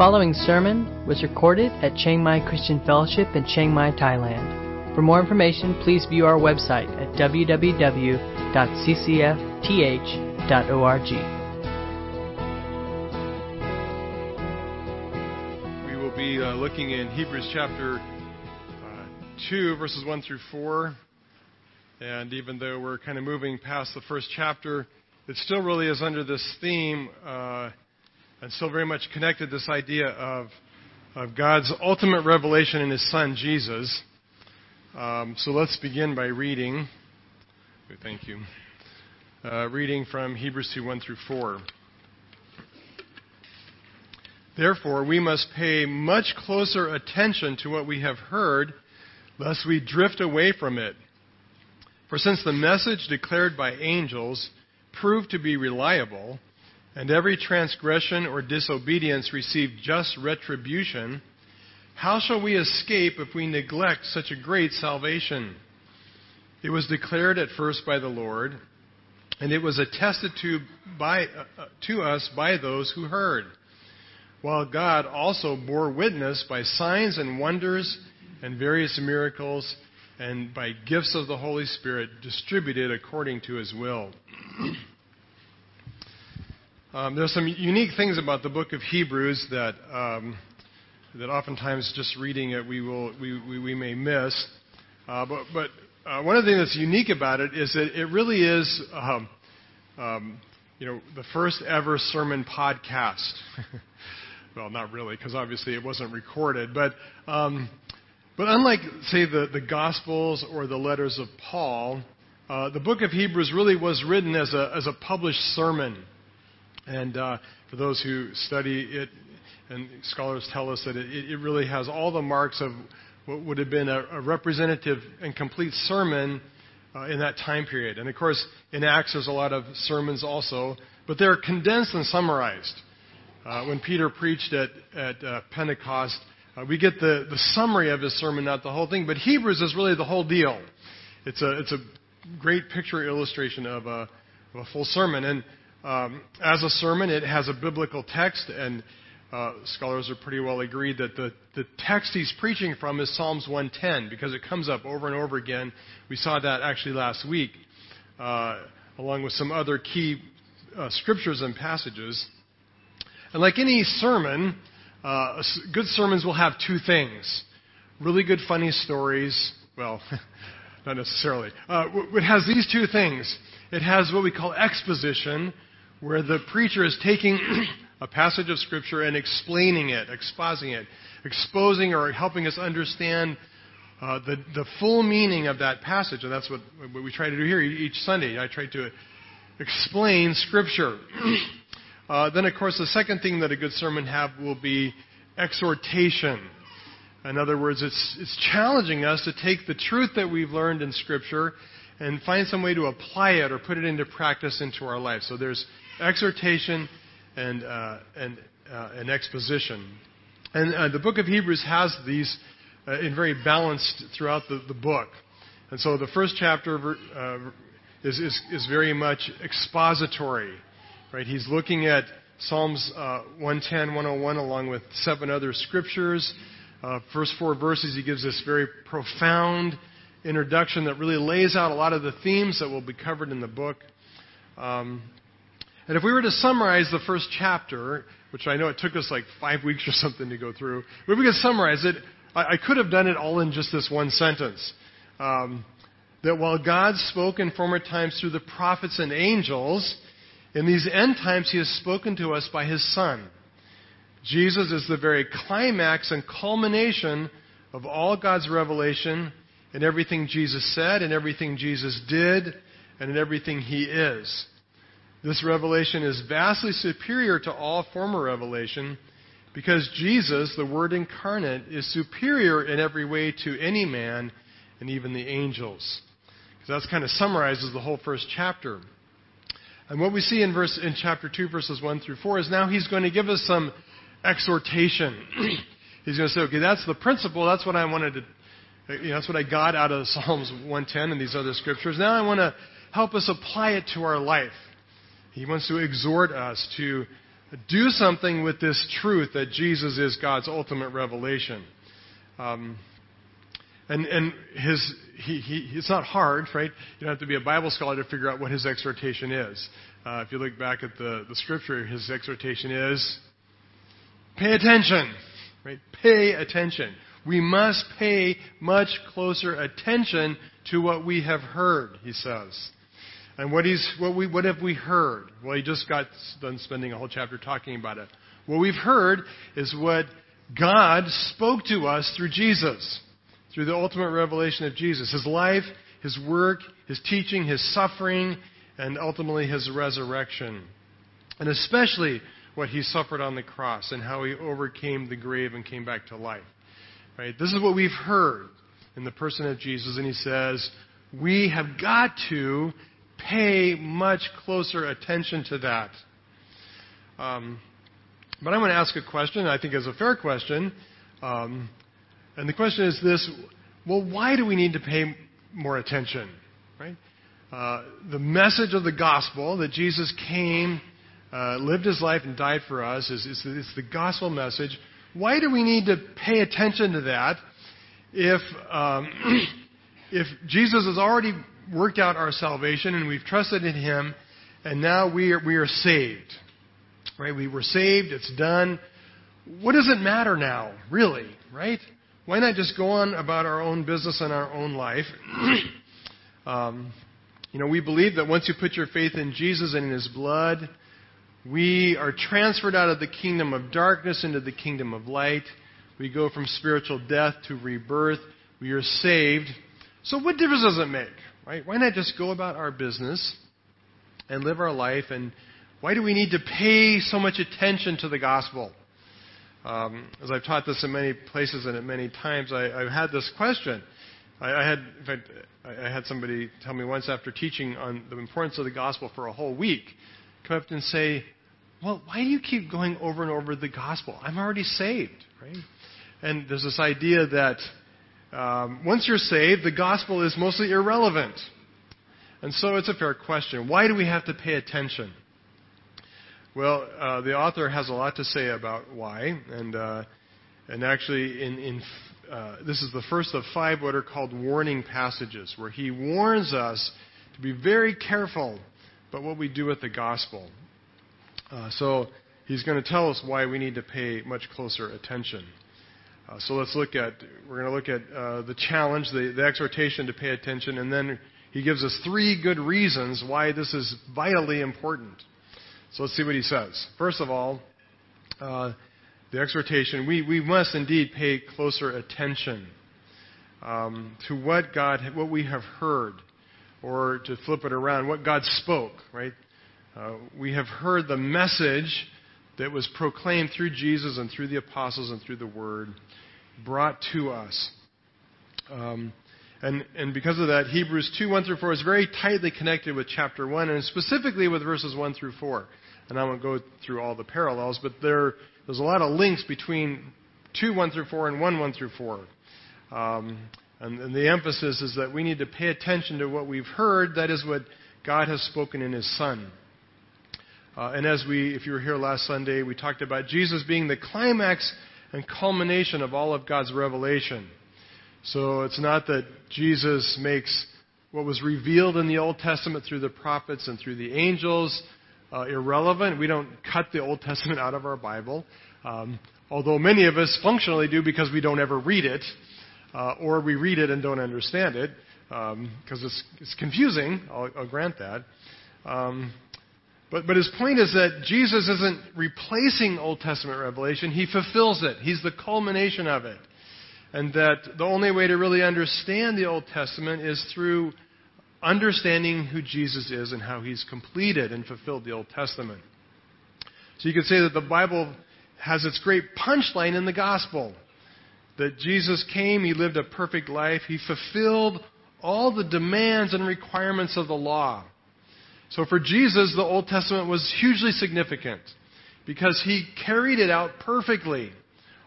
following sermon was recorded at Chiang Mai Christian Fellowship in Chiang Mai, Thailand. For more information, please view our website at www.ccfth.org. We will be uh, looking in Hebrews chapter uh, 2, verses 1 through 4. And even though we're kind of moving past the first chapter, it still really is under this theme. Uh, and still very much connected this idea of, of God's ultimate revelation in His Son, Jesus. Um, so let's begin by reading. Thank you. Uh, reading from Hebrews 2 1 through 4. Therefore, we must pay much closer attention to what we have heard, lest we drift away from it. For since the message declared by angels proved to be reliable, and every transgression or disobedience receive just retribution, how shall we escape if we neglect such a great salvation? It was declared at first by the Lord, and it was attested to, by, uh, to us by those who heard, while God also bore witness by signs and wonders and various miracles and by gifts of the Holy Spirit distributed according to his will. Um, there's some unique things about the book of Hebrews that um, that oftentimes just reading it we will we, we, we may miss. Uh, but but uh, one of the things that's unique about it is that it really is um, um you know the first ever sermon podcast. well, not really, because obviously it wasn't recorded, but. Um, but unlike, say, the, the Gospels or the letters of Paul, uh, the book of Hebrews really was written as a, as a published sermon. And uh, for those who study it, and scholars tell us that it, it really has all the marks of what would have been a, a representative and complete sermon uh, in that time period. And of course, in Acts, there's a lot of sermons also, but they're condensed and summarized. Uh, when Peter preached at, at uh, Pentecost, uh, we get the, the summary of his sermon, not the whole thing. But Hebrews is really the whole deal. It's a, it's a great picture illustration of a, of a full sermon. And um, as a sermon, it has a biblical text, and uh, scholars are pretty well agreed that the, the text he's preaching from is Psalms 110 because it comes up over and over again. We saw that actually last week, uh, along with some other key uh, scriptures and passages. And like any sermon, uh, good sermons will have two things really good, funny stories. Well, not necessarily. Uh, it has these two things. It has what we call exposition, where the preacher is taking a passage of Scripture and explaining it, exposing it, exposing or helping us understand uh, the, the full meaning of that passage. And that's what, what we try to do here each Sunday. I try to explain Scripture. uh, then, of course, the second thing that a good sermon have will be exhortation. In other words, it's, it's challenging us to take the truth that we've learned in Scripture and find some way to apply it or put it into practice into our life. So there's exhortation and, uh, and, uh, exposition. And uh, the book of Hebrews has these uh, in very balanced throughout the, the book. And so the first chapter uh, is, is, is very much expository. Right? He's looking at Psalms uh, 110, 101, along with seven other scriptures. first four verses, he gives this very profound introduction that really lays out a lot of the themes that will be covered in the book. Um, and if we were to summarize the first chapter, which I know it took us like five weeks or something to go through, if we could summarize it, I, I could have done it all in just this one sentence. Um, that while God spoke in former times through the prophets and angels, in these end times he has spoken to us by his Son. Jesus is the very climax and culmination of all God's revelation in everything Jesus said, in everything Jesus did, and in everything he is. This revelation is vastly superior to all former revelation because Jesus, the Word incarnate, is superior in every way to any man and even the angels. Because that kind of summarizes the whole first chapter. And what we see in verse in chapter 2 verses 1 through 4 is now he's going to give us some exhortation. he's going to say, okay, that's the principle, that's what I wanted to you know, that's what I got out of Psalms 110 and these other scriptures. Now I want to help us apply it to our life. He wants to exhort us to do something with this truth that Jesus is God's ultimate revelation. Um, and and his he, he it's not hard, right? You don't have to be a Bible scholar to figure out what his exhortation is. Uh, if you look back at the, the scripture, his exhortation is pay attention, right? Pay attention. We must pay much closer attention to what we have heard, he says. And what, he's, what, we, what have we heard? Well, he just got done spending a whole chapter talking about it. What we've heard is what God spoke to us through Jesus, through the ultimate revelation of Jesus. His life, His work, His teaching, His suffering, and ultimately His resurrection. And especially what He suffered on the cross and how He overcame the grave and came back to life. Right? This is what we've heard in the person of Jesus, and He says, we have got to pay much closer attention to that. Um, but I'm going to ask a question, I think is a fair question. Um, and the question is this well, why do we need to pay more attention? Right? Uh, the message of the gospel that Jesus came, uh, lived his life, and died for us is, is, the gospel message. Why do we need to pay attention to that if, um, if Jesus has already worked out our salvation and we've trusted in Him, and now we are, we are saved. Right? We were saved, it's done. What does it matter now, really? Right? Why not just go on about our own business and our own life? um, you know, we believe that once you put your faith in Jesus and in His blood, we are transferred out of the kingdom of darkness into the kingdom of light. We go from spiritual death to rebirth. We are saved. So, what difference does it make? Right? Why not just go about our business and live our life? And why do we need to pay so much attention to the gospel? Um, as I've taught this in many places and at many times, I, have had this question. I, I had, in fact, I had somebody tell me once after teaching on the importance of the gospel for a whole week, come up and say, "Well, why do you keep going over and over the gospel? I'm already saved, right?" And there's this idea that um, once you're saved, the gospel is mostly irrelevant. And so it's a fair question. Why do we have to pay attention? Well, uh, the author has a lot to say about why, and uh, and actually, in, in uh, this is the first of five what are called warning passages, where he warns us to be very careful about what we do with the gospel. Uh, so he's going to tell us why we need to pay much closer attention. Uh, so let's look at, we're going to look at uh, the challenge, the, the exhortation to pay attention, and then he gives us three good reasons why this is vitally important. So let's see what he says. First of all, uh, the exhortation, we, we must indeed pay closer attention um, to what God, what we have heard, or to flip it around, what God spoke, right? Uh, we have heard the message that was proclaimed through Jesus and through the apostles and through the Word brought to us. Um, and, and because of that, Hebrews 2, 1 through 4 is very tightly connected with chapter 1, and specifically with verses 1 through 4. And I won't go through all the parallels, but there, there's a lot of links between 2, 1 through 4 and 1, 1 through 4. Um, and, and the emphasis is that we need to pay attention to what we've heard. That is what God has spoken in His Son. Uh, and as we, if you were here last Sunday, we talked about Jesus being the climax and culmination of all of God's revelation. So it's not that Jesus makes what was revealed in the Old Testament through the prophets and through the angels uh, irrelevant. We don't cut the Old Testament out of our Bible, um, although many of us functionally do because we don't ever read it, uh, or we read it and don't understand it because um, it's, it's confusing. I'll, I'll grant that. Um, but, but his point is that Jesus isn't replacing Old Testament revelation, he fulfills it. He's the culmination of it. And that the only way to really understand the Old Testament is through understanding who Jesus is and how he's completed and fulfilled the Old Testament. So you could say that the Bible has its great punchline in the gospel that Jesus came, he lived a perfect life, he fulfilled all the demands and requirements of the law. So for Jesus, the Old Testament was hugely significant because he carried it out perfectly.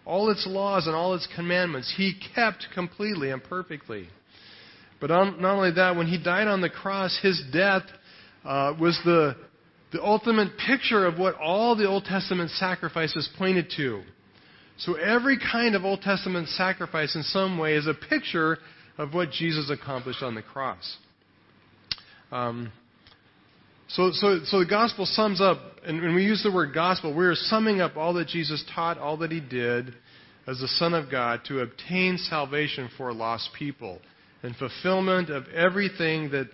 All its laws and all its commandments, he kept completely and perfectly. But not only that, when he died on the cross, his death uh, was the the ultimate picture of what all the Old Testament sacrifices pointed to. So every kind of Old Testament sacrifice in some way is a picture of what Jesus accomplished on the cross. Um, so, so, so the gospel sums up, and when we use the word gospel, we're summing up all that Jesus taught, all that he did as the Son of God to obtain salvation for lost people and fulfillment of everything that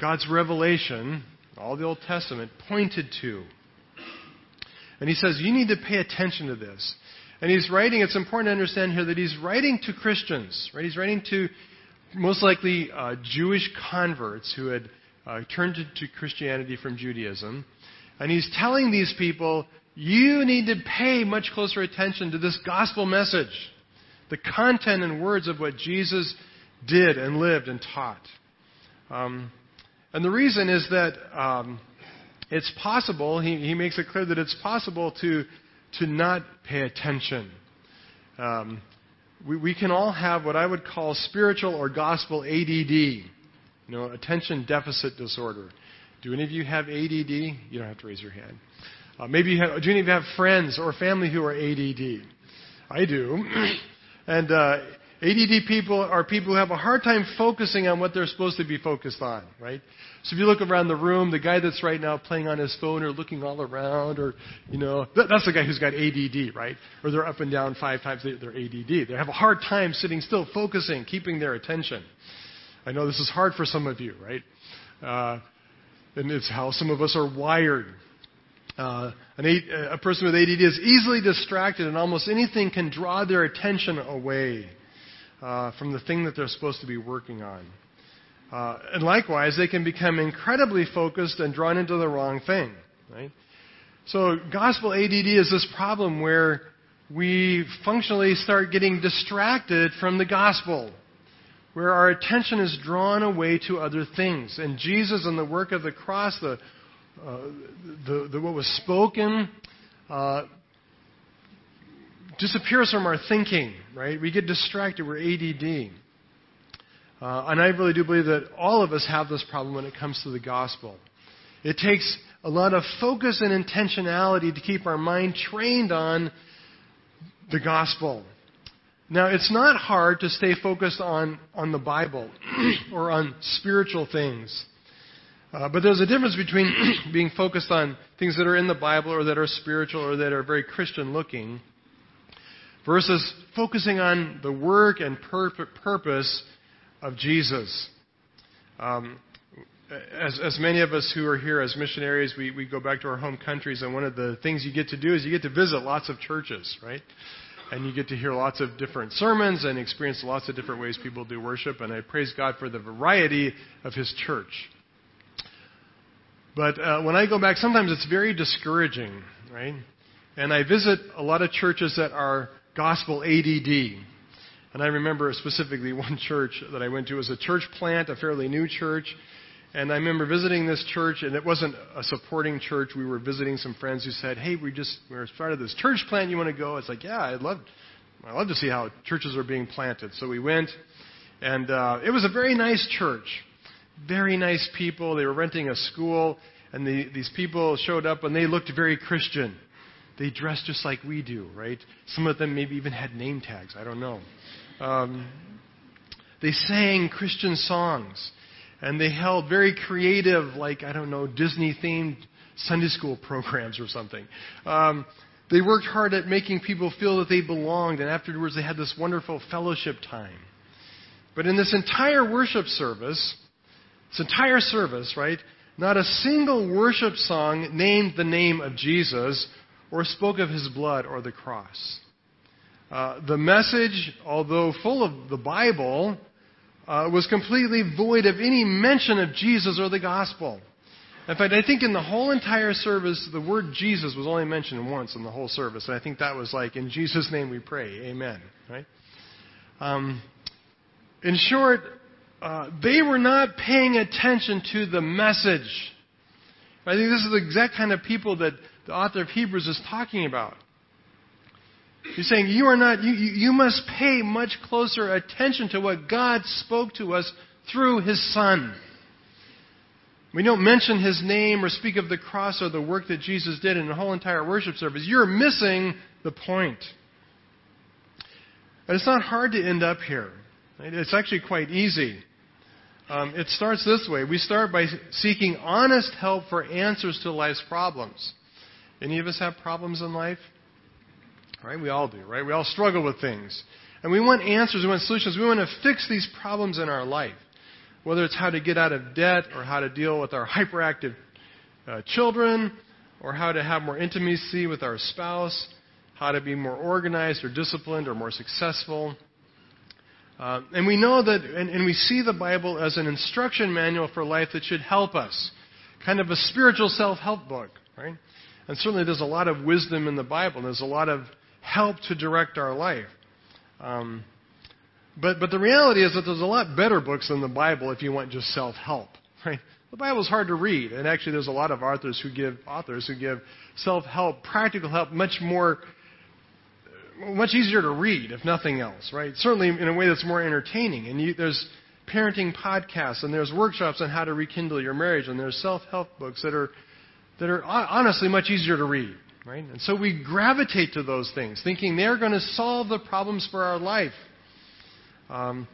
God's revelation, all the Old Testament, pointed to. And he says, you need to pay attention to this. And he's writing, it's important to understand here that he's writing to Christians, right? He's writing to most likely uh, Jewish converts who had uh, turned to, to Christianity from Judaism. And he's telling these people, you need to pay much closer attention to this gospel message, the content and words of what Jesus did and lived and taught. Um, and the reason is that um, it's possible, he, he makes it clear that it's possible to, to not pay attention. Um, we, we can all have what I would call spiritual or gospel ADD. You know, attention deficit disorder. Do any of you have ADD? You don't have to raise your hand. Uh, maybe you have, do any of you have friends or family who are ADD? I do. and uh, ADD people are people who have a hard time focusing on what they're supposed to be focused on, right? So if you look around the room, the guy that's right now playing on his phone or looking all around, or you know, that's the guy who's got ADD, right? Or they're up and down five times. They're ADD. They have a hard time sitting still, focusing, keeping their attention. I know this is hard for some of you, right? Uh, and it's how some of us are wired. Uh, an, a person with ADD is easily distracted, and almost anything can draw their attention away uh, from the thing that they're supposed to be working on. Uh, and likewise, they can become incredibly focused and drawn into the wrong thing. Right? So, gospel ADD is this problem where we functionally start getting distracted from the gospel where our attention is drawn away to other things. And Jesus and the work of the cross, the, uh, the, the, what was spoken, uh, disappears from our thinking, right? We get distracted. We're ADD. Uh, and I really do believe that all of us have this problem when it comes to the gospel. It takes a lot of focus and intentionality to keep our mind trained on the gospel. Now, it's not hard to stay focused on, on the Bible or on spiritual things. Uh, but there's a difference between being focused on things that are in the Bible or that are spiritual or that are very Christian looking versus focusing on the work and pur- purpose of Jesus. Um, as, as many of us who are here as missionaries, we, we go back to our home countries, and one of the things you get to do is you get to visit lots of churches, right? And you get to hear lots of different sermons and experience lots of different ways people do worship. And I praise God for the variety of His church. But uh, when I go back, sometimes it's very discouraging, right? And I visit a lot of churches that are gospel ADD. And I remember specifically one church that I went to. It was a church plant, a fairly new church. And I remember visiting this church, and it wasn't a supporting church. We were visiting some friends who said, "Hey, we just we're part of this church plant. You want to go?" It's like, "Yeah, I'd love, I love to see how churches are being planted." So we went, and uh, it was a very nice church, very nice people. They were renting a school, and the, these people showed up, and they looked very Christian. They dressed just like we do, right? Some of them maybe even had name tags. I don't know. Um, they sang Christian songs and they held very creative, like, I don't know, Disney themed Sunday school programs or something. Um, they worked hard at making people feel that they belonged, and afterwards they had this wonderful fellowship time. But in this entire worship service, this entire service, right, not a single worship song named the name of Jesus or spoke of his blood or the cross. Uh, the message, although full of the Bible, uh, was completely void of any mention of Jesus or the gospel. In fact, I think in the whole entire service, the word Jesus was only mentioned once in the whole service. And I think that was like, in Jesus' name we pray, amen. Right? Um, in short, uh, they were not paying attention to the message. I think this is the exact kind of people that the author of Hebrews is talking about. He's saying you are not, you, you must pay much closer attention to what God spoke to us through His Son. we don't mention his name or speak of the cross or the work that Jesus did in the whole entire worship service, you're missing the point. And it's not hard to end up here. It's actually quite easy. Um, it starts this way. We start by seeking honest help for answers to life's problems. Any of us have problems in life? Right? We all do, right? We all struggle with things. And we want answers, we want solutions. We want to fix these problems in our life. Whether it's how to get out of debt or how to deal with our hyperactive uh, children or how to have more intimacy with our spouse, how to be more organized or disciplined or more successful. Uh, and we know that, and, and we see the Bible as an instruction manual for life that should help us, kind of a spiritual self help book, right? And certainly there's a lot of wisdom in the Bible. There's a lot of help to direct our life. Um, but, but the reality is that there's a lot better books than the Bible if you want just self help, right? The Bible is hard to read, and actually there's a lot of authors who give authors who give self help, practical help, much more much easier to read, if nothing else, right? Certainly in a way that's more entertaining. And you, there's parenting podcasts, and there's workshops on how to rekindle your marriage, and there's self-help books that are that are honestly much easier to read, right? And so we gravitate to those things, thinking they're going to solve the problems for our life. Um,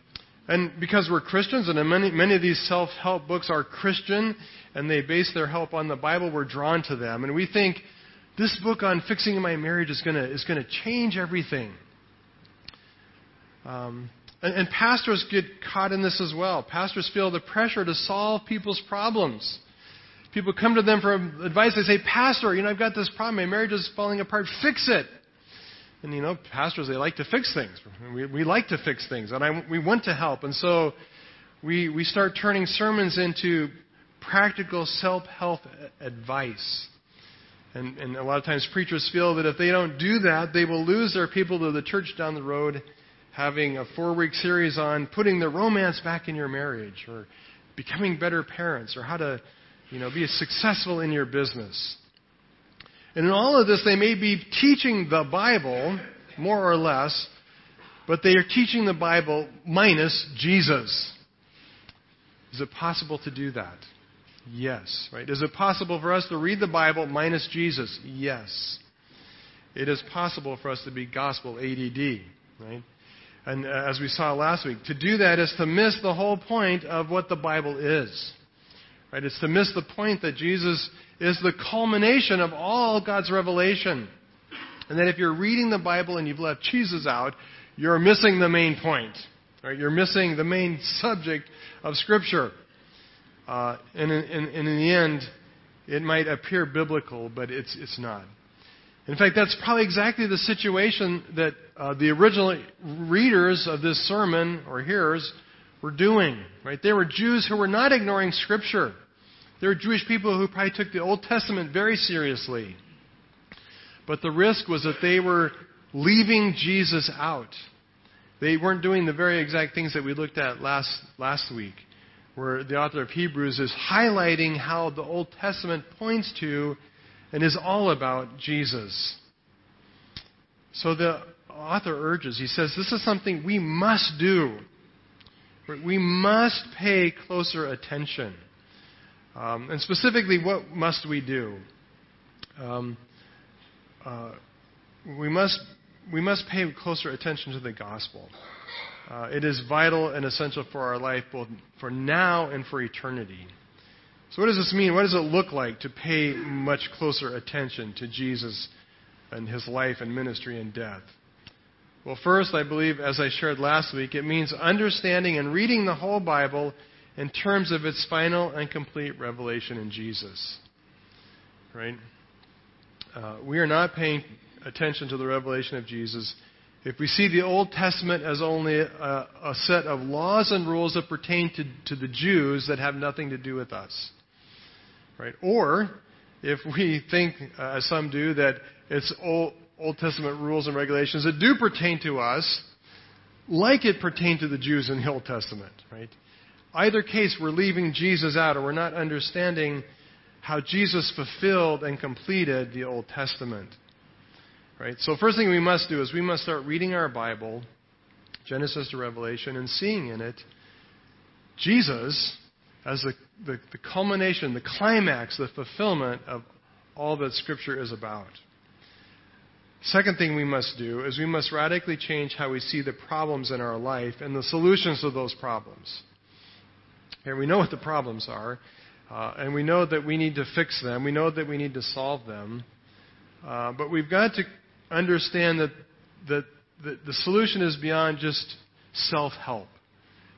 and because we're Christians, and many, many of these self help books are Christian, and they base their help on the Bible, we're drawn to them. And we think this book on fixing my marriage is going to is to change everything. Um, and, and pastors get caught in this as well. Pastors feel the pressure to solve people's problems. People come to them for advice. They say, Pastor, you know, I've got this problem. My marriage is falling apart. Fix it. And, you know, pastors, they like to fix things. We, we like to fix things. And I, we want to help. And so we, we start turning sermons into practical self help advice. And, and a lot of times preachers feel that if they don't do that, they will lose their people to the church down the road having a four week series on putting the romance back in your marriage or becoming better parents or how to you know, be successful in your business. And in all of this, they may be teaching the Bible, more or less, but they are teaching the Bible minus Jesus. Is it possible to do that? Yes. Right? Is it possible for us to read the Bible minus Jesus? Yes. It is possible for us to be gospel ADD. Right? And uh, as we saw last week, to do that is to miss the whole point of what the Bible is. Right? It's to miss the point that Jesus is the culmination of all God's revelation. And that if you're reading the Bible and you've left Jesus out, you're missing the main point. Right? You're missing the main subject of Scripture. Uh, and, in, in, in the end, it might appear biblical, but it's, it's not. In fact, that's probably exactly the situation that uh, the original readers of this sermon or hearers were doing. Right? They were Jews who were not ignoring Scripture. They were Jewish people who probably took the Old Testament very seriously. But the risk was that they were leaving Jesus out. They weren't doing the very exact things that we looked at last, last week where the author of Hebrews is highlighting how the Old Testament points to and is all about Jesus. So the author urges, he says, this is something we must do. We must pay closer attention. Um, and specifically, what must we do? Um, uh, we, must, we must pay closer attention to the gospel. Uh, it is vital and essential for our life, both for now and for eternity. So, what does this mean? What does it look like to pay much closer attention to Jesus and his life and ministry and death? Well, first, I believe, as I shared last week, it means understanding and reading the whole Bible in terms of its final and complete revelation in Jesus. Right? Uh, we are not paying attention to the revelation of Jesus if we see the Old Testament as only a, a set of laws and rules that pertain to, to the Jews that have nothing to do with us, right? Or if we think, uh, as some do, that it's Old, Old Testament rules and regulations that do pertain to us, like it pertained to the Jews in the Old Testament, right? Either case, we're leaving Jesus out, or we're not understanding how Jesus fulfilled and completed the Old Testament. Right? So, first thing we must do is we must start reading our Bible, Genesis to Revelation, and seeing in it Jesus as the, the, the culmination, the climax, the fulfillment of all that Scripture is about. Second thing we must do is we must radically change how we see the problems in our life and the solutions to those problems. And we know what the problems are, uh, and we know that we need to fix them. We know that we need to solve them. Uh, but we've got to understand that, that, that the solution is beyond just self help.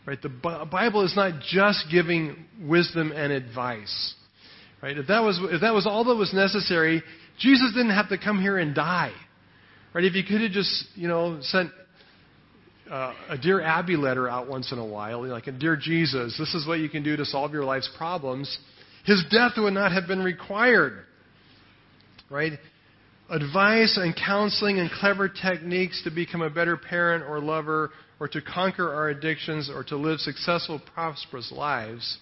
Right? The Bible is not just giving wisdom and advice. Right? If that was if that was all that was necessary, Jesus didn't have to come here and die. Right? If he could have just, you know, sent uh, a Dear Abby letter out once in a while, like a Dear Jesus, this is what you can do to solve your life's problems, his death would not have been required. Right? Advice and counseling and clever techniques to become a better parent or lover or to conquer our addictions or to live successful, prosperous lives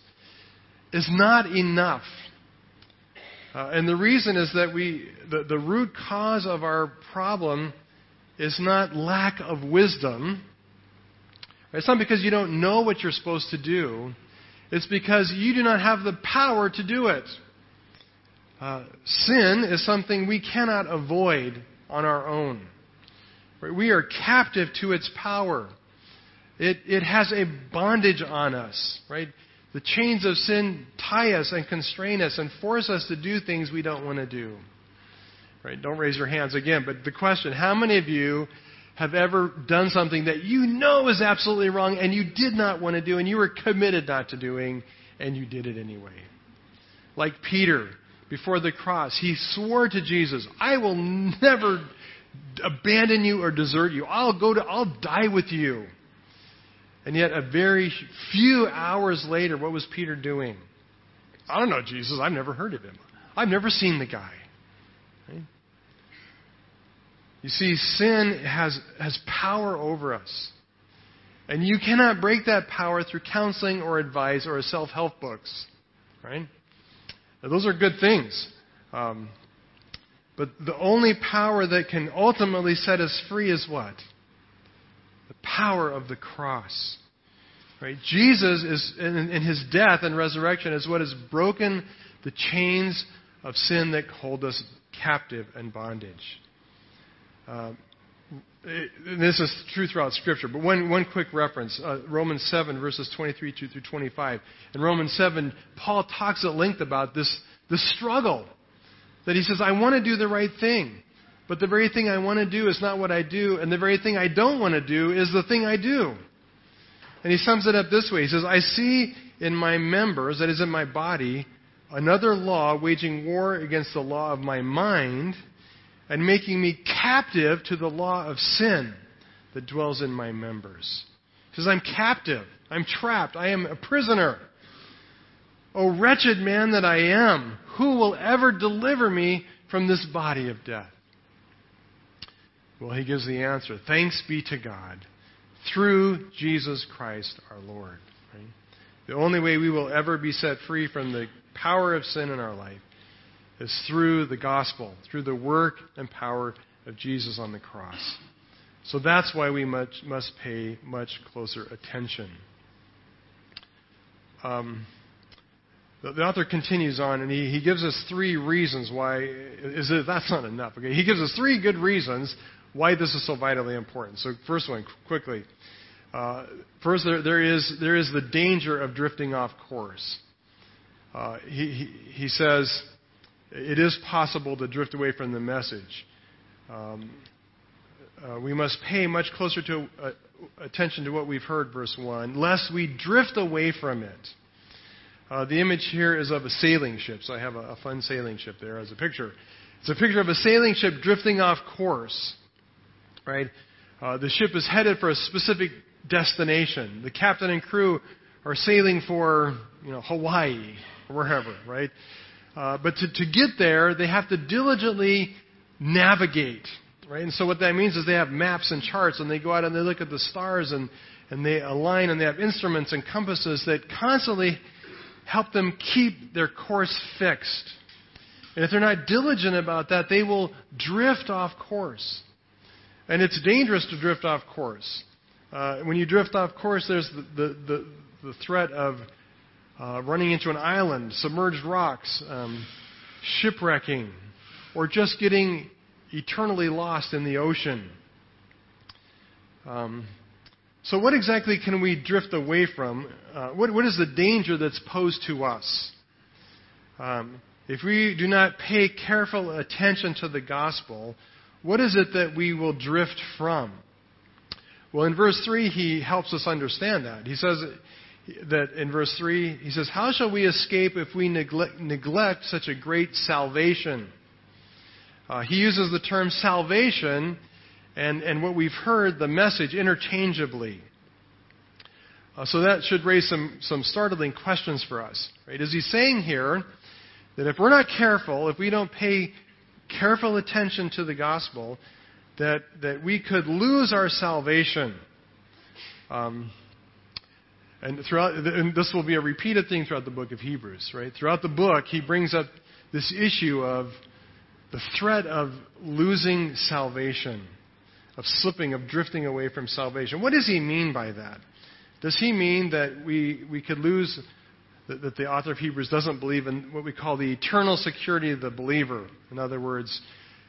is not enough. Uh, and the reason is that we, the, the root cause of our problem is not lack of wisdom. It's not because you don't know what you're supposed to do. It's because you do not have the power to do it. Uh, sin is something we cannot avoid on our own. We are captive to its power. It, it has a bondage on us, right? The chains of sin tie us and constrain us and force us to do things we don't want to do. Right? Don't raise your hands again, but the question, how many of you have ever done something that you know is absolutely wrong and you did not want to do and you were committed not to doing and you did it anyway? Like Peter before the cross, he swore to Jesus, I will never abandon you or desert you. I'll go to I'll die with you. And yet, a very few hours later, what was Peter doing? I don't know Jesus. I've never heard of him. I've never seen the guy. Right? You see, sin has, has power over us. And you cannot break that power through counseling or advice or self help books. Right? Now, those are good things. Um, but the only power that can ultimately set us free is what? the power of the cross. Right? Jesus is in, in his death and resurrection is what has broken the chains of sin that hold us captive and bondage. Uh, this is true throughout Scripture, but one, one quick reference uh, Romans 7, verses 23 through 25. In Romans 7, Paul talks at length about this, this struggle. That he says, I want to do the right thing. But the very thing I want to do is not what I do, and the very thing I don't want to do is the thing I do. And he sums it up this way He says, I see in my members, that is in my body, another law waging war against the law of my mind and making me captive to the law of sin that dwells in my members. Says, I'm captive. I'm trapped. I am a prisoner. O wretched man that I am, who will ever deliver me from this body of death? Well, he gives the answer Thanks be to God through Jesus Christ our Lord. Right? The only way we will ever be set free from the power of sin in our life is through the gospel, through the work and power of Jesus on the cross. So that's why we much, must pay much closer attention. Um, the, the, author continues on, and he, he gives us three reasons why. Is it, that's not enough. Okay, he gives us three good reasons why this is so vitally important. So, first one, quickly. Uh, first, there, there, is, there is the danger of drifting off course. Uh, he, he, he, says it is possible to drift away from the message. Um, uh, we must pay much closer to, uh, attention to what we've heard, verse 1, lest we drift away from it. Uh, the image here is of a sailing ship, so I have a, a fun sailing ship there as a picture. It's a picture of a sailing ship drifting off course right? Uh, the ship is headed for a specific destination. The captain and crew are sailing for, you know, Hawaii or wherever, right? Uh, but to, to get there, they have to diligently navigate, right? And so what that means is they have maps and charts, and they go out and they look at the stars and and they align and they have instruments and compasses that constantly help them keep their course fixed. And if they're not diligent about that, they will drift off course. And it's dangerous to drift off course. Uh, when you drift off course, there's the, the, the, the threat of uh, running into an island, submerged rocks, um, shipwrecking, or just getting eternally lost in the ocean. Um, so, what exactly can we drift away from? Uh, what, what is the danger that's posed to us? Um, if we do not pay careful attention to the gospel, what is it that we will drift from? Well, in verse 3, he helps us understand that. He says that in verse 3, he says, How shall we escape if we neglect, neglect such a great salvation? Uh, he uses the term salvation and, and what we've heard, the message, interchangeably. Uh, so that should raise some, some startling questions for us. Right? Is he saying here that if we're not careful, if we don't pay careful attention to the gospel, that, that we could lose our salvation? Um, and throughout, and this will be a repeated thing throughout the book of Hebrews, right? Throughout the book, he brings up this issue of the threat of losing salvation of slipping, of drifting away from salvation. What does he mean by that? Does he mean that we, we could lose, that, that the author of Hebrews doesn't believe in what we call the eternal security of the believer? In other words,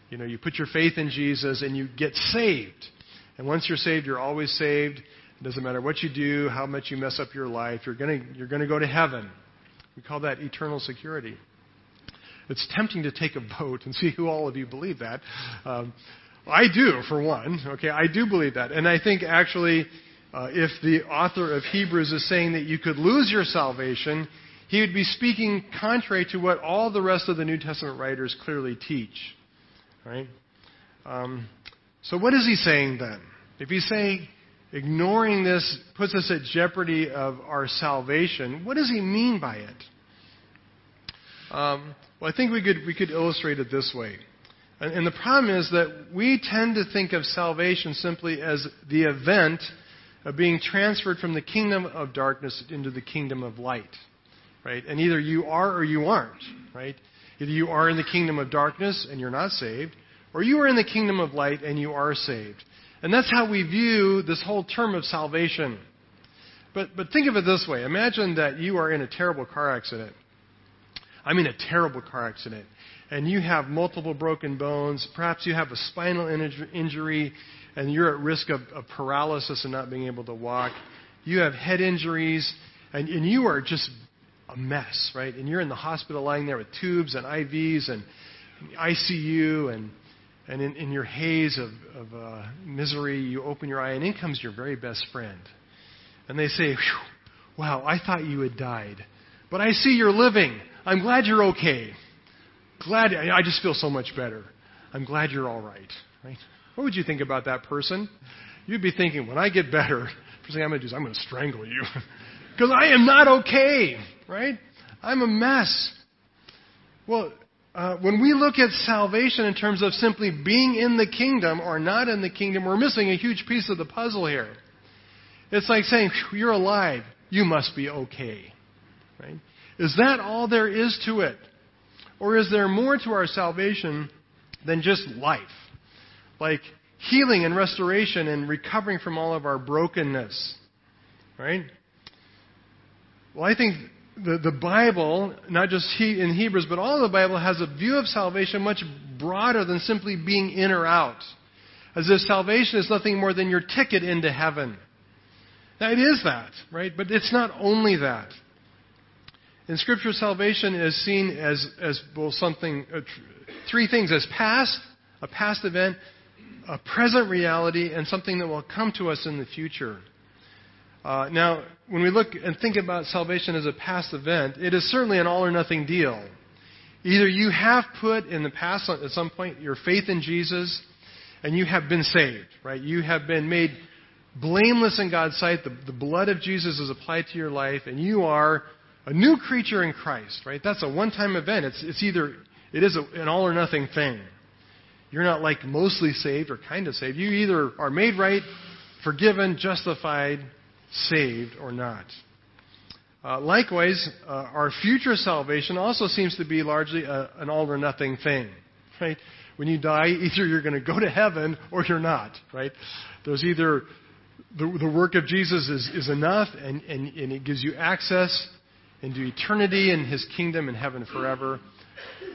you know, you put your faith in Jesus and you get saved. And once you're saved, you're always saved. Doesn't matter what you do, how much you mess up your life, you're going you're to go to heaven. We call that eternal security. It's tempting to take a vote and see who all of you believe that. Um, I do, for one. Okay, I do believe that. And I think actually, uh, if the author of Hebrews is saying that you could lose your salvation, he would be speaking contrary to what all the rest of the New Testament writers clearly teach. Right? Um, so, what is he saying then? If he's saying ignoring this puts us at jeopardy of our salvation, what does he mean by it? Um, well, I think we could, we could illustrate it this way. And the problem is that we tend to think of salvation simply as the event of being transferred from the kingdom of darkness into the kingdom of light. Right? And either you are or you aren't. Right? Either you are in the kingdom of darkness and you're not saved, or you are in the kingdom of light and you are saved. And that's how we view this whole term of salvation. But, but think of it this way. Imagine that you are in a terrible car accident. I mean, a terrible car accident and you have multiple broken bones, perhaps you have a spinal injury and you're at risk of, of paralysis and not being able to walk, you have head injuries, and, and you are just a mess, right? And you're in the hospital lying there with tubes and IVs and ICU, and, and in, in your haze of, of uh, misery, you open your eye, and in comes your very best friend. And they say, Wow, I thought you had died. But I see you're living. I'm glad you're okay glad, I just feel so much better. I'm glad you're all right. Right? What would you think about that person? You'd be thinking, when I get better, first thing I'm going to do is I'm going to strangle you. Because I am not okay. Right? I'm a mess. Well, uh, when we look at salvation in terms of simply being in the kingdom or not in the kingdom, we're missing a huge piece of the puzzle here. It's like saying, You're alive. You must be okay. Right? Is that all there is to it? Or is there more to our salvation than just life? Like healing and restoration and recovering from all of our brokenness. Right? Well, I think the, the Bible, not just he, in Hebrews, but all the Bible, has a view of salvation much broader than simply being in or out. As if salvation is nothing more than your ticket into heaven. Now, it is that, right? But it's not only that. In Scripture, salvation is seen as, as both something, uh, three things as past, a past event, a present reality, and something that will come to us in the future. Uh, now, when we look and think about salvation as a past event, it is certainly an all or nothing deal. Either you have put in the past, at some point, your faith in Jesus, and you have been saved, right? You have been made blameless in God's sight. The, the blood of Jesus is applied to your life, and you are a new creature in Christ, right? That's a one-time event. It's, it's either, it is a, an all or nothing thing. You're not like mostly saved or kind of saved. You either are made right, forgiven, justified, saved, or not. Uh, likewise, uh, our future salvation also seems to be largely a, an all or nothing thing, right? When you die, either you're going to go to heaven or you're not, right? There's either the, the work of Jesus is, is enough and, and, and it gives you access into eternity and his kingdom in heaven forever,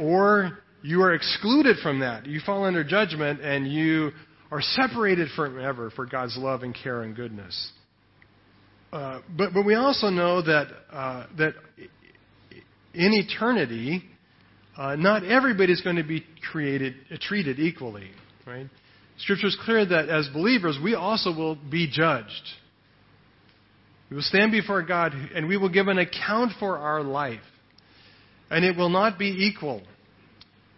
or you are excluded from that. You fall under judgment and you are separated forever for God's love and care and goodness. Uh, but, but we also know that, uh, that in eternity, uh, not everybody is going to be created, uh, treated equally. Right? Scripture is clear that as believers, we also will be judged. We will stand before God and we will give an account for our life. And it will not be equal.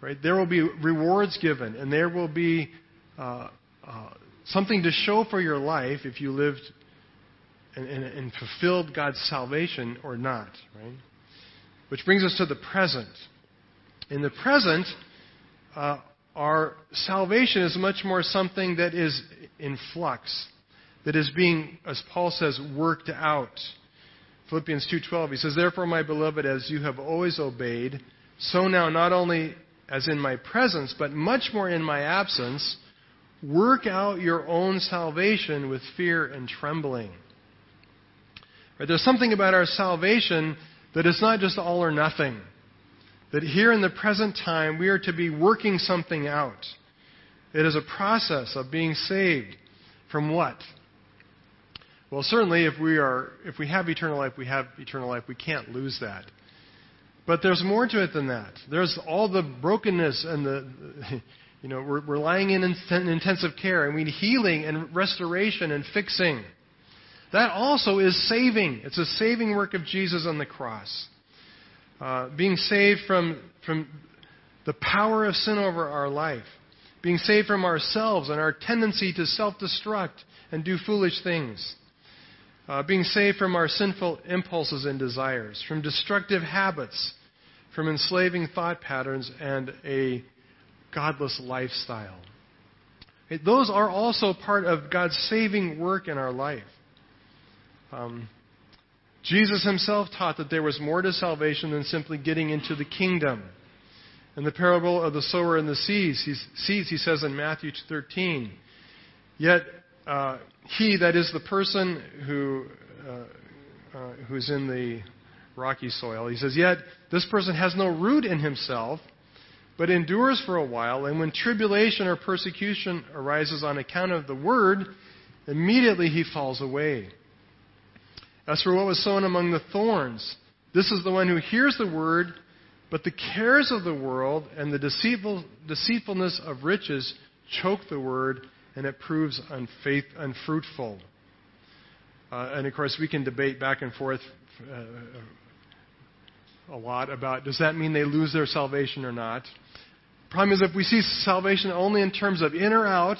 Right? There will be rewards given, and there will be uh, uh, something to show for your life if you lived and, and, and, fulfilled God's salvation or not. Right? Which brings us to the present. In the present, uh, our salvation is much more something that is in flux, that is being, as Paul says, worked out. Philippians 2:12 he says therefore my beloved as you have always obeyed so now not only as in my presence, but much more in my absence, work out your own salvation with fear and trembling. Right? There's something about our salvation that is not just all or nothing. That here in the present time, we are to be working something out. It is a process of being saved from what? Well, certainly, if we are, if we have eternal life, we have eternal life. We can't lose that. But there's more to it than that. There's all the brokenness and the, you know, we're, we're lying in intensive care and we need healing and restoration and fixing. That also is saving. It's a saving work of Jesus on the cross. Uh, being saved from, from the power of sin over our life. Being saved from ourselves and our tendency to self destruct and do foolish things. Uh, being saved from our sinful impulses and desires, from destructive habits, from enslaving thought patterns, and a godless lifestyle. Those are also part of God's saving work in our life. Um, Jesus himself taught that there was more to salvation than simply getting into the kingdom. In the parable of the sower and the seeds, he, seeds, he says in Matthew 13, Yet uh, he, that is the person who, uh, uh, who's in the rocky soil, he says, Yet this person has no root in himself, but endures for a while, and when tribulation or persecution arises on account of the word, immediately he falls away. As for what was sown among the thorns, this is the one who hears the word, but the cares of the world and the deceitful, deceitfulness of riches choke the word, and it proves unfaith, unfruitful. Uh, and of course, we can debate back and forth uh, a lot about does that mean they lose their salvation or not? Problem is, if we see salvation only in terms of in or out,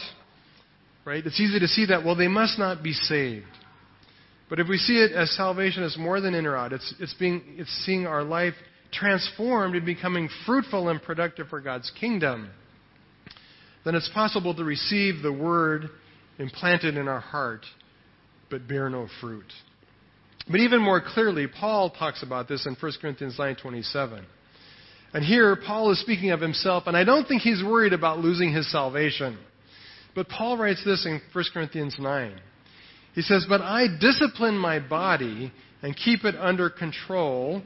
right, it's easy to see that, well, they must not be saved. But if we see it as salvation as more than in or out, it's, it's, being, it's seeing our life transformed and becoming fruitful and productive for God's kingdom then it's possible to receive the word implanted in our heart, but bear no fruit. But even more clearly, Paul talks about this in 1 Corinthians 9:27. And here Paul is speaking of himself, and I don't think he's worried about losing his salvation. But Paul writes this in 1 Corinthians 9. He says, "But I discipline my body and keep it under control,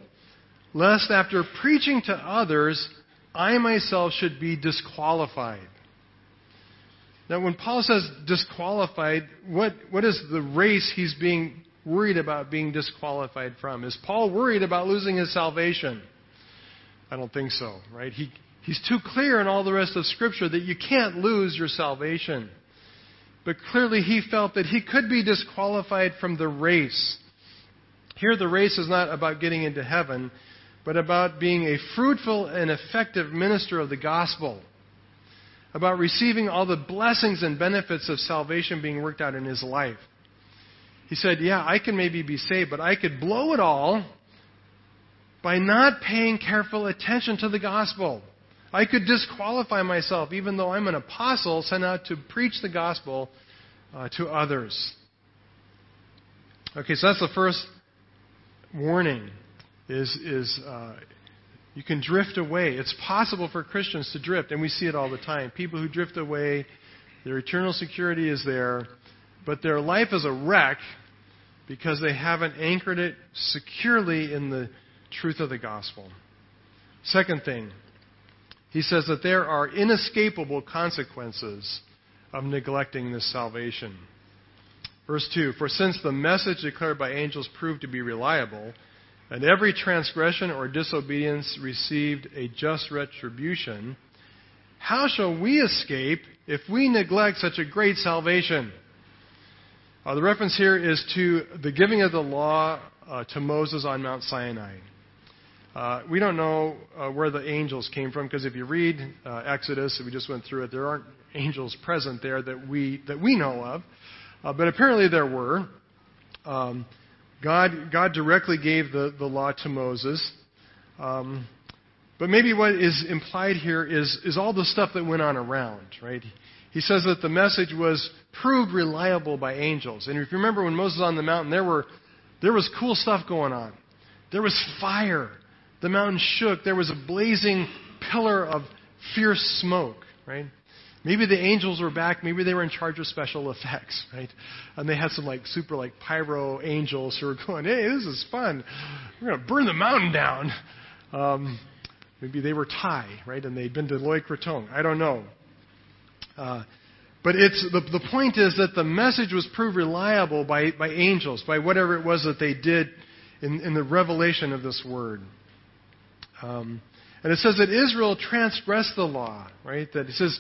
lest after preaching to others, I myself should be disqualified." Now, when Paul says disqualified, what, what is the race he's being worried about being disqualified from? Is Paul worried about losing his salvation? I don't think so, right? He, he's too clear in all the rest of Scripture that you can't lose your salvation. But clearly, he felt that he could be disqualified from the race. Here, the race is not about getting into heaven, but about being a fruitful and effective minister of the gospel about receiving all the blessings and benefits of salvation being worked out in his life. He said, Yeah, I can maybe be saved, but I could blow it all by not paying careful attention to the gospel. I could disqualify myself, even though I'm an apostle sent out to preach the gospel uh, to others. Okay, so that's the first warning: is is uh, you can drift away. It's possible for Christians to drift, and we see it all the time. People who drift away, their eternal security is there, but their life is a wreck because they haven't anchored it securely in the truth of the gospel. Second thing, he says that there are inescapable consequences of neglecting this salvation. Verse 2 For since the message declared by angels proved to be reliable, and every transgression or disobedience received a just retribution, how shall we escape if we neglect such a great salvation? Uh, the reference here is to the giving of the law uh, to Moses on Mount Sinai. Uh, we don't know uh, where the angels came from because if you read uh, Exodus, we just went through it, there aren't angels present there that we that we know of, uh, but apparently there were. Um, God God directly gave the, the law to Moses. Um, but maybe what is implied here is, is all the stuff that went on around, right? He says that the message was proved reliable by angels. And if you remember when Moses was on the mountain, there were there was cool stuff going on. There was fire. The mountain shook. There was a blazing pillar of fierce smoke, right? Maybe the angels were back. Maybe they were in charge of special effects, right? And they had some like super like pyro angels who were going, "Hey, this is fun. We're gonna burn the mountain down." Um, maybe they were Thai, right? And they'd been to Loy Krathong. I don't know. Uh, but it's the, the point is that the message was proved reliable by, by angels, by whatever it was that they did in, in the revelation of this word. Um, and it says that Israel transgressed the law, right? That it says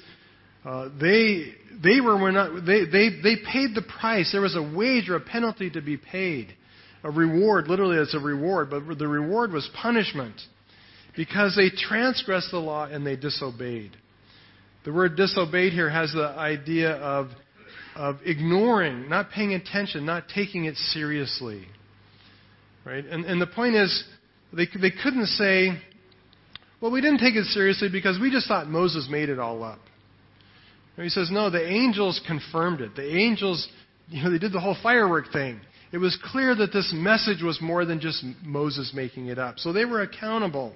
uh, they they were, were not they, they they paid the price. There was a wage or a penalty to be paid, a reward. Literally, it's a reward, but the reward was punishment because they transgressed the law and they disobeyed. The word disobeyed here has the idea of, of ignoring, not paying attention, not taking it seriously. Right? And, and the point is, they, they couldn't say, well, we didn't take it seriously because we just thought Moses made it all up. And he says, no, the angels confirmed it. The angels, you know, they did the whole firework thing. It was clear that this message was more than just Moses making it up. So they were accountable.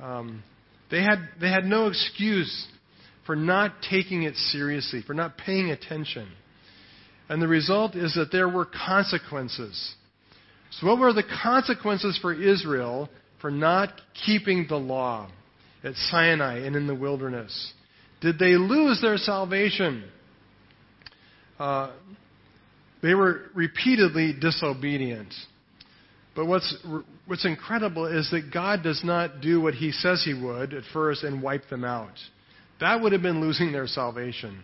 Um, they, had, they had no excuse for not taking it seriously, for not paying attention. And the result is that there were consequences. So, what were the consequences for Israel for not keeping the law at Sinai and in the wilderness? Did they lose their salvation? Uh, they were repeatedly disobedient. But what's, what's incredible is that God does not do what He says He would at first and wipe them out. That would have been losing their salvation.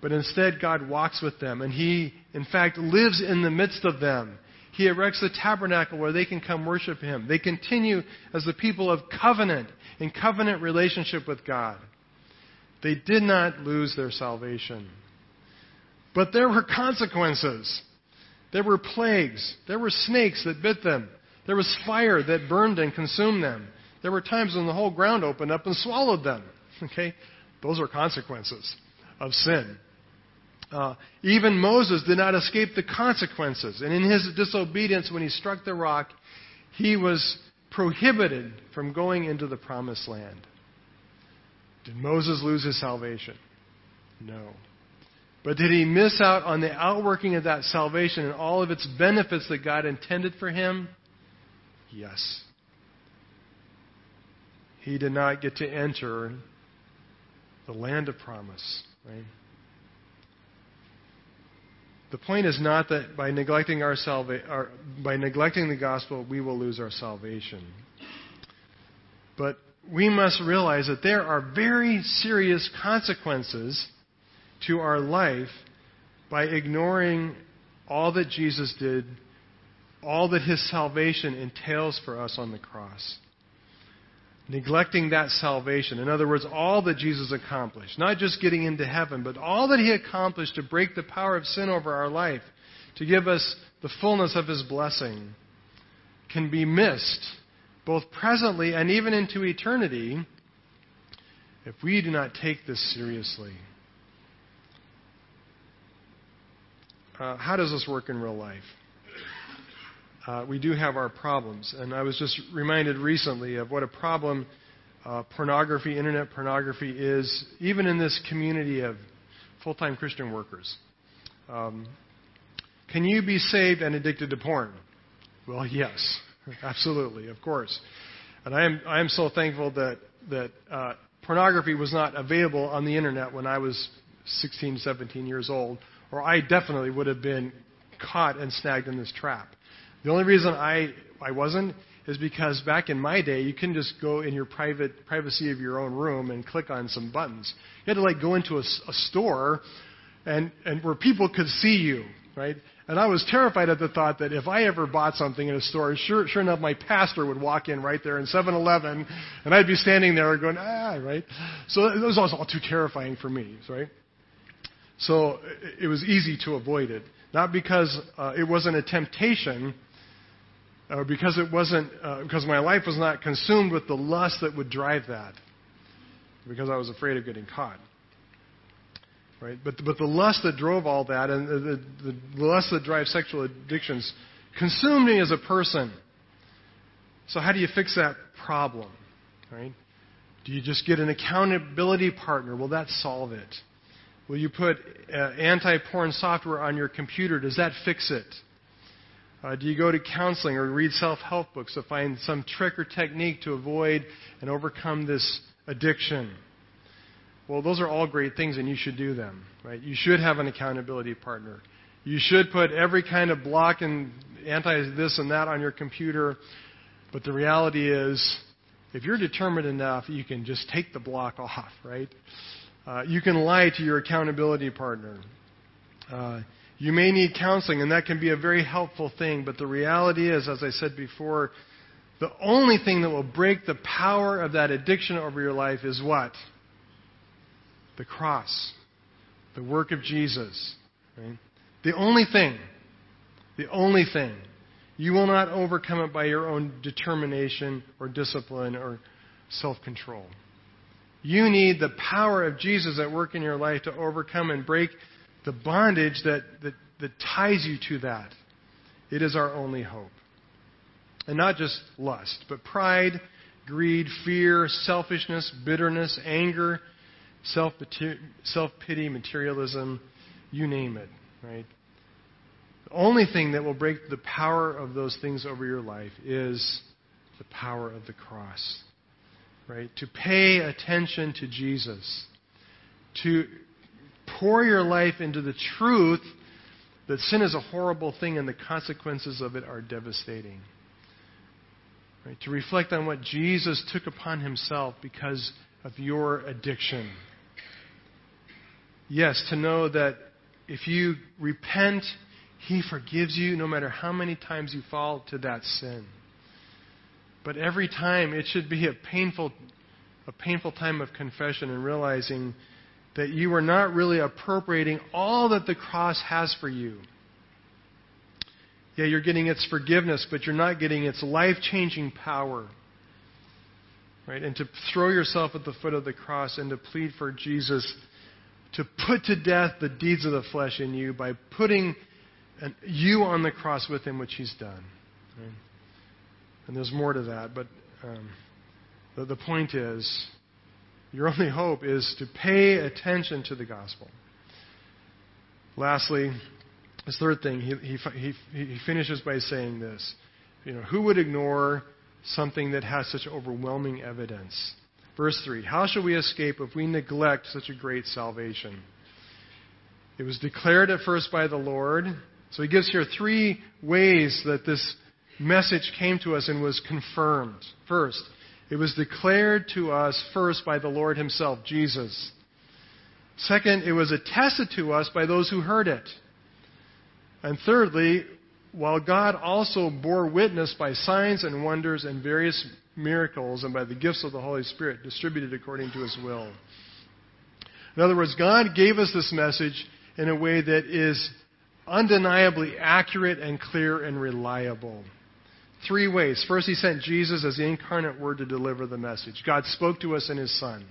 But instead, God walks with them, and He, in fact, lives in the midst of them. He erects a tabernacle where they can come worship Him. They continue as the people of covenant, in covenant relationship with God. They did not lose their salvation. But there were consequences. There were plagues. There were snakes that bit them. There was fire that burned and consumed them. There were times when the whole ground opened up and swallowed them. Okay? Those are consequences of sin. Uh, even Moses did not escape the consequences. And in his disobedience, when he struck the rock, he was prohibited from going into the promised land. Did Moses lose his salvation? No. But did he miss out on the outworking of that salvation and all of its benefits that God intended for him? Yes. He did not get to enter the land of promise, right? The point is not that by neglecting our, salva- our, by neglecting the gospel we will lose our salvation. But we must realize that there are very serious consequences to our life by ignoring all that Jesus did, all that his salvation entails for us on the cross neglecting that salvation. In other words, all that Jesus accomplished, not just getting into heaven, but all that he accomplished to break the power of sin over our life, to give us the fullness of his blessing, can be missed, both presently and even into eternity, if we do not take this seriously. Uh, how does this work in real life? Uh, we do have our problems. And I was just reminded recently of what a problem uh, pornography, internet pornography, is, even in this community of full time Christian workers. Um, can you be saved and addicted to porn? Well, yes. Absolutely, of course. And I am, I am so thankful that, that uh, pornography was not available on the internet when I was 16, 17 years old, or I definitely would have been caught and snagged in this trap. The only reason I, I wasn't is because back in my day, you couldn't just go in your private privacy of your own room and click on some buttons. You had to like go into a, a store and, and where people could see you, right? And I was terrified at the thought that if I ever bought something in a store, sure, sure enough, my pastor would walk in right there in 7-Eleven, and I'd be standing there going, ah, right? So it was all too terrifying for me, right? So it was easy to avoid it. Not because uh, it wasn't a temptation, or because it wasn't, uh, because my life was not consumed with the lust that would drive that. Because I was afraid of getting caught. Right? But, but the lust that drove all that and the, the, the lust that drives sexual addictions consumed me as a person. So how do you fix that problem? Right? Do you just get an accountability partner? Will that solve it? Will you put uh, anti porn software on your computer? Does that fix it? Uh, do you go to counseling or read self help books to find some trick or technique to avoid and overcome this addiction? Well, those are all great things, and you should do them. Right? You should have an accountability partner. You should put every kind of block and anti this and that on your computer. But the reality is, if you're determined enough, you can just take the block off, right? Uh, you can lie to your accountability partner. Uh, you may need counseling, and that can be a very helpful thing. But the reality is, as I said before, the only thing that will break the power of that addiction over your life is what? the cross, the work of Jesus. Right? The only thing, the only thing, you will not overcome it by your own determination or discipline or self control. You need the power of Jesus at work in your life to overcome and break the bondage that, that, that ties you to that. It is our only hope. And not just lust, but pride, greed, fear, selfishness, bitterness, anger, self pity, materialism, you name it, right? The only thing that will break the power of those things over your life is the power of the cross, right? To pay attention to Jesus, to pour your life into the truth that sin is a horrible thing and the consequences of it are devastating. Right? To reflect on what Jesus took upon himself because of your addiction. Yes, to know that if you repent, He forgives you no matter how many times you fall to that sin. But every time it should be a painful, a painful time of confession and realizing that you are not really appropriating all that the cross has for you. Yeah, you're getting its forgiveness, but you're not getting its life changing power. Right? And to throw yourself at the foot of the cross and to plead for Jesus to put to death the deeds of the flesh in you by putting an, you on the cross with him, which he's done. Right? And there's more to that, but um, the, the point is your only hope is to pay attention to the gospel. Lastly, this third thing, he, he, he, he finishes by saying this. You know, who would ignore something that has such overwhelming evidence? Verse 3 How shall we escape if we neglect such a great salvation? It was declared at first by the Lord. So he gives here three ways that this message came to us and was confirmed. First, it was declared to us first by the Lord himself, Jesus. Second, it was attested to us by those who heard it. And thirdly, while God also bore witness by signs and wonders and various miracles and by the gifts of the Holy Spirit distributed according to his will. In other words, God gave us this message in a way that is undeniably accurate and clear and reliable. Three ways. First, he sent Jesus as the incarnate word to deliver the message. God spoke to us in his Son.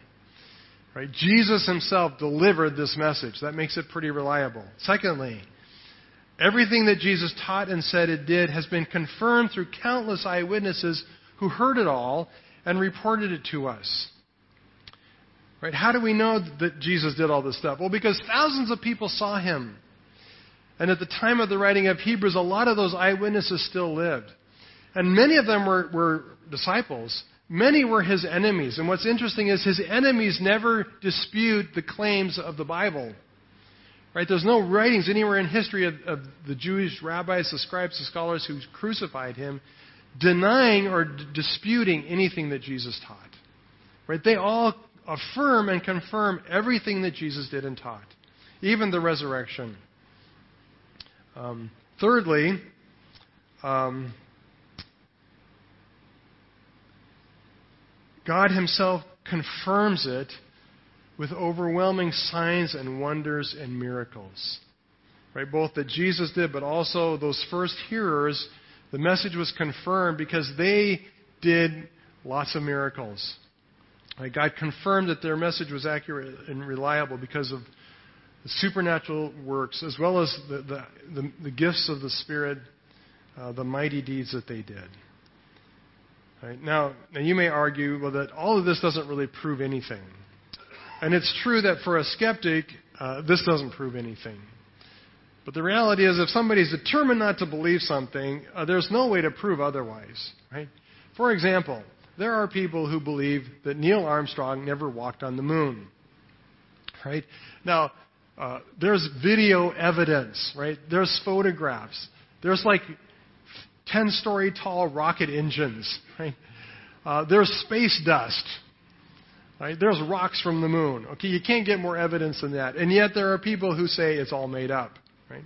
Right? Jesus himself delivered this message. That makes it pretty reliable. Secondly, everything that Jesus taught and said it did has been confirmed through countless eyewitnesses who heard it all and reported it to us. Right? How do we know that Jesus did all this stuff? Well, because thousands of people saw him. And at the time of the writing of Hebrews, a lot of those eyewitnesses still lived. And many of them were, were disciples. Many were his enemies. And what's interesting is his enemies never dispute the claims of the Bible. Right? There's no writings anywhere in history of, of the Jewish rabbis, the scribes, the scholars who crucified him denying or d- disputing anything that Jesus taught. Right? They all affirm and confirm everything that Jesus did and taught, even the resurrection. Um, thirdly, um, God Himself confirms it with overwhelming signs and wonders and miracles. Right? Both that Jesus did, but also those first hearers, the message was confirmed because they did lots of miracles. Right? God confirmed that their message was accurate and reliable because of the supernatural works, as well as the, the, the, the gifts of the Spirit, uh, the mighty deeds that they did. Right? Now, now, you may argue, well, that all of this doesn't really prove anything. And it's true that for a skeptic, uh, this doesn't prove anything. But the reality is, if somebody's determined not to believe something, uh, there's no way to prove otherwise. Right? For example, there are people who believe that Neil Armstrong never walked on the moon. Right? Now, uh, there's video evidence, right? There's photographs. There's like 10 story tall rocket engines, right? Uh, there's space dust. Right? There's rocks from the moon. Okay, you can't get more evidence than that. And yet there are people who say it's all made up. Right?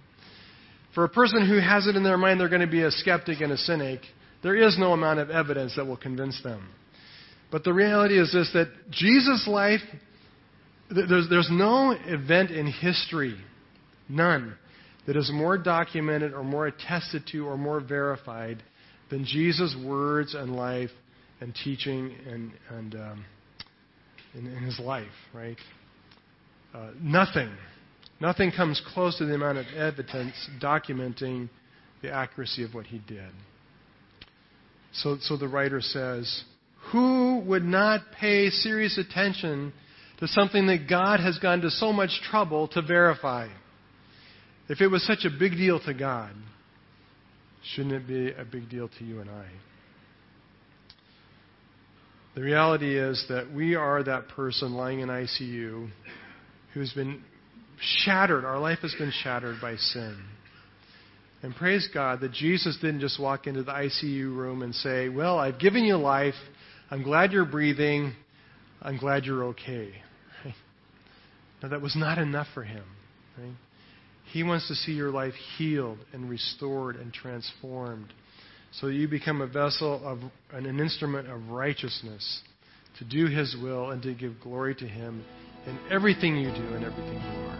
For a person who has it in their mind they're going to be a skeptic and a cynic, there is no amount of evidence that will convince them. But the reality is this that Jesus' life, there's, there's no event in history, none, that is more documented or more attested to or more verified than Jesus' words and life and teaching and, and um, in, in, his life, right? Uh, nothing. Nothing comes close to the amount of evidence documenting the accuracy of what he did. So, so the writer says, Who would not pay serious attention to something that God has gone to so much trouble to verify? If it was such a big deal to God, shouldn't it be a big deal to you and I? The reality is that we are that person lying in ICU who's been shattered. Our life has been shattered by sin. And praise God that Jesus didn't just walk into the ICU room and say, Well, I've given you life. I'm glad you're breathing. I'm glad you're okay. Right? Now, that was not enough for him. Right? He wants to see your life healed and restored and transformed so that you become a vessel of an instrument of righteousness to do his will and to give glory to him in everything you do and everything you are.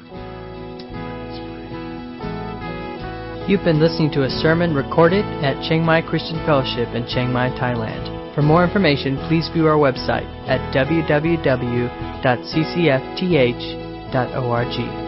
You've been listening to a sermon recorded at Chiang Mai Christian Fellowship in Chiang Mai, Thailand. For more information, please view our website at www.ccfth.org.